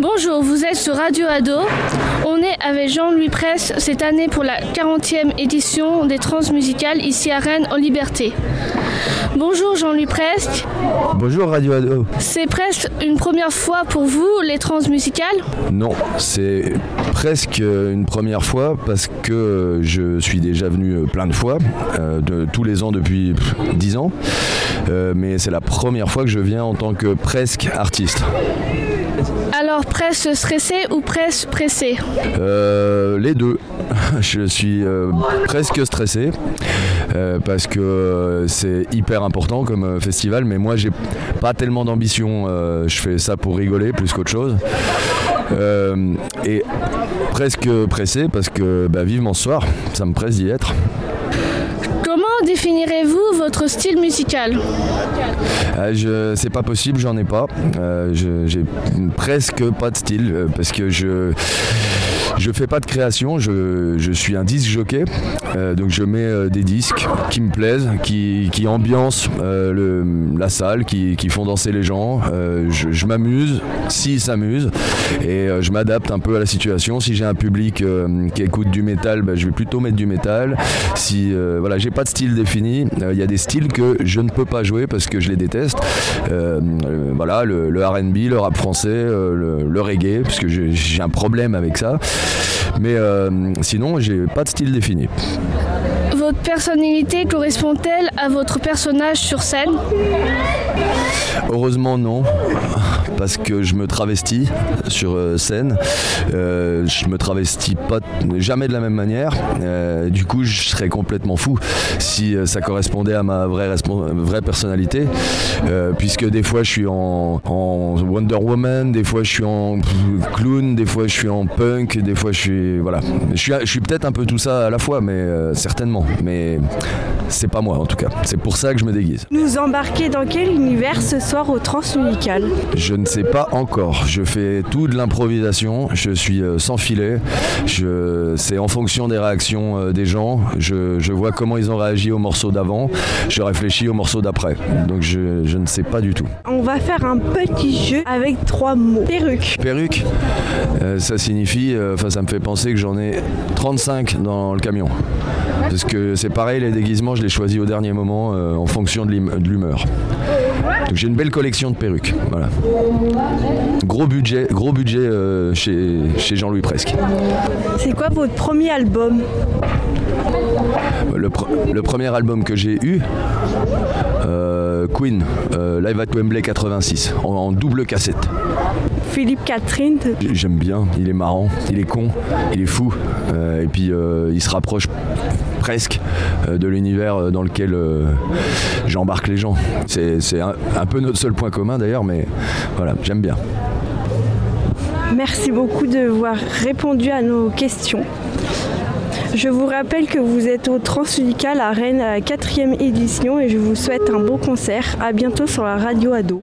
Bonjour, vous êtes sur Radio Ado. On est avec Jean-Louis Presse cette année pour la 40e édition des Transmusicales ici à Rennes en Liberté. Bonjour Jean-Louis Presque. Bonjour Radio Ado. C'est presque une première fois pour vous les transmusicales? Non, c'est presque une première fois parce que je suis déjà venu plein de fois, euh, de, tous les ans depuis 10 ans. Euh, mais c'est la première fois que je viens en tant que presque artiste. Alors presque stressé ou presque pressé euh, Les deux. Je suis euh, presque stressé euh, parce que c'est hyper important comme festival, mais moi j'ai pas tellement d'ambition. je fais ça pour rigoler plus qu'autre chose. et presque pressé parce que bah, vivement ce soir, ça me presse d'y être définirez-vous style musical euh, je, C'est pas possible, j'en ai pas. Euh, j'ai presque pas de style euh, parce que je je fais pas de création, je, suis un disque jockey, euh, donc je mets euh, des disques qui me plaisent, qui, qui ambiancent euh, la salle, qui, font danser les gens. je, m'amuse, s'ils s'amusent, et je m'adapte un peu à la situation. Si j'ai un public qui écoute du métal, bah, je vais plutôt mettre du métal. Si voilà, j'ai pas de style défini, il y a des styles que je ne peux pas jouer parce que je les déteste. voilà, le, RB, le rap français, le, le reggae, parce que j'ai un problème avec ça. Mais euh, sinon, j'ai pas de style défini. Votre personnalité correspond-elle à votre personnage sur scène? Heureusement non, parce que je me travestis sur euh, scène. Euh, je me travestis pas jamais de la même manière. Euh, du coup, je serais complètement fou si ça correspondait à ma vraie, vraie personnalité, puisque des fois je suis en, Wonder Woman, des fois je suis en clown, des fois je suis en punk, des fois je suis voilà. Je suis, je suis peut-être un peu tout ça à la fois, mais certainement. Mais c'est pas moi en tout cas. C'est pour ça que je me déguise. Nous embarquer dans quel univers ce soir au Transmusical Je ne sais pas encore. Je fais tout de l'improvisation. Je suis euh, sans filet. C'est en fonction des réactions euh, des gens. Je, vois comment ils ont réagi au morceau d'avant. Je réfléchis au morceau d'après. Donc je, ne sais pas du tout. On va faire un petit jeu avec trois mots. Perruque. Perruque, euh, ça signifie, enfin ça me fait penser que j'en ai 35 dans le camion. Parce que c'est pareil, les déguisements, je les choisis au dernier moment en fonction de l'humeur. Donc j'ai une belle collection de perruques. Voilà. Gros budget, gros budget euh, chez, chez Jean-Louis Presque. C'est quoi votre premier album? Le, le, premier album que j'ai eu, euh, Queen, euh, Live at Wembley 86, en, double cassette. Philippe Catherine J'aime bien, il est marrant, il est con, il est fou, et puis il se rapproche presque de l'univers dans lequel j'embarque les gens. C'est un, peu notre seul point commun d'ailleurs, mais voilà, j'aime bien. Merci beaucoup de avoir répondu à nos questions. Je vous rappelle que vous êtes au Transunical à Rennes à la quatrième édition et je vous souhaite un bon concert. À bientôt sur la radio Ado.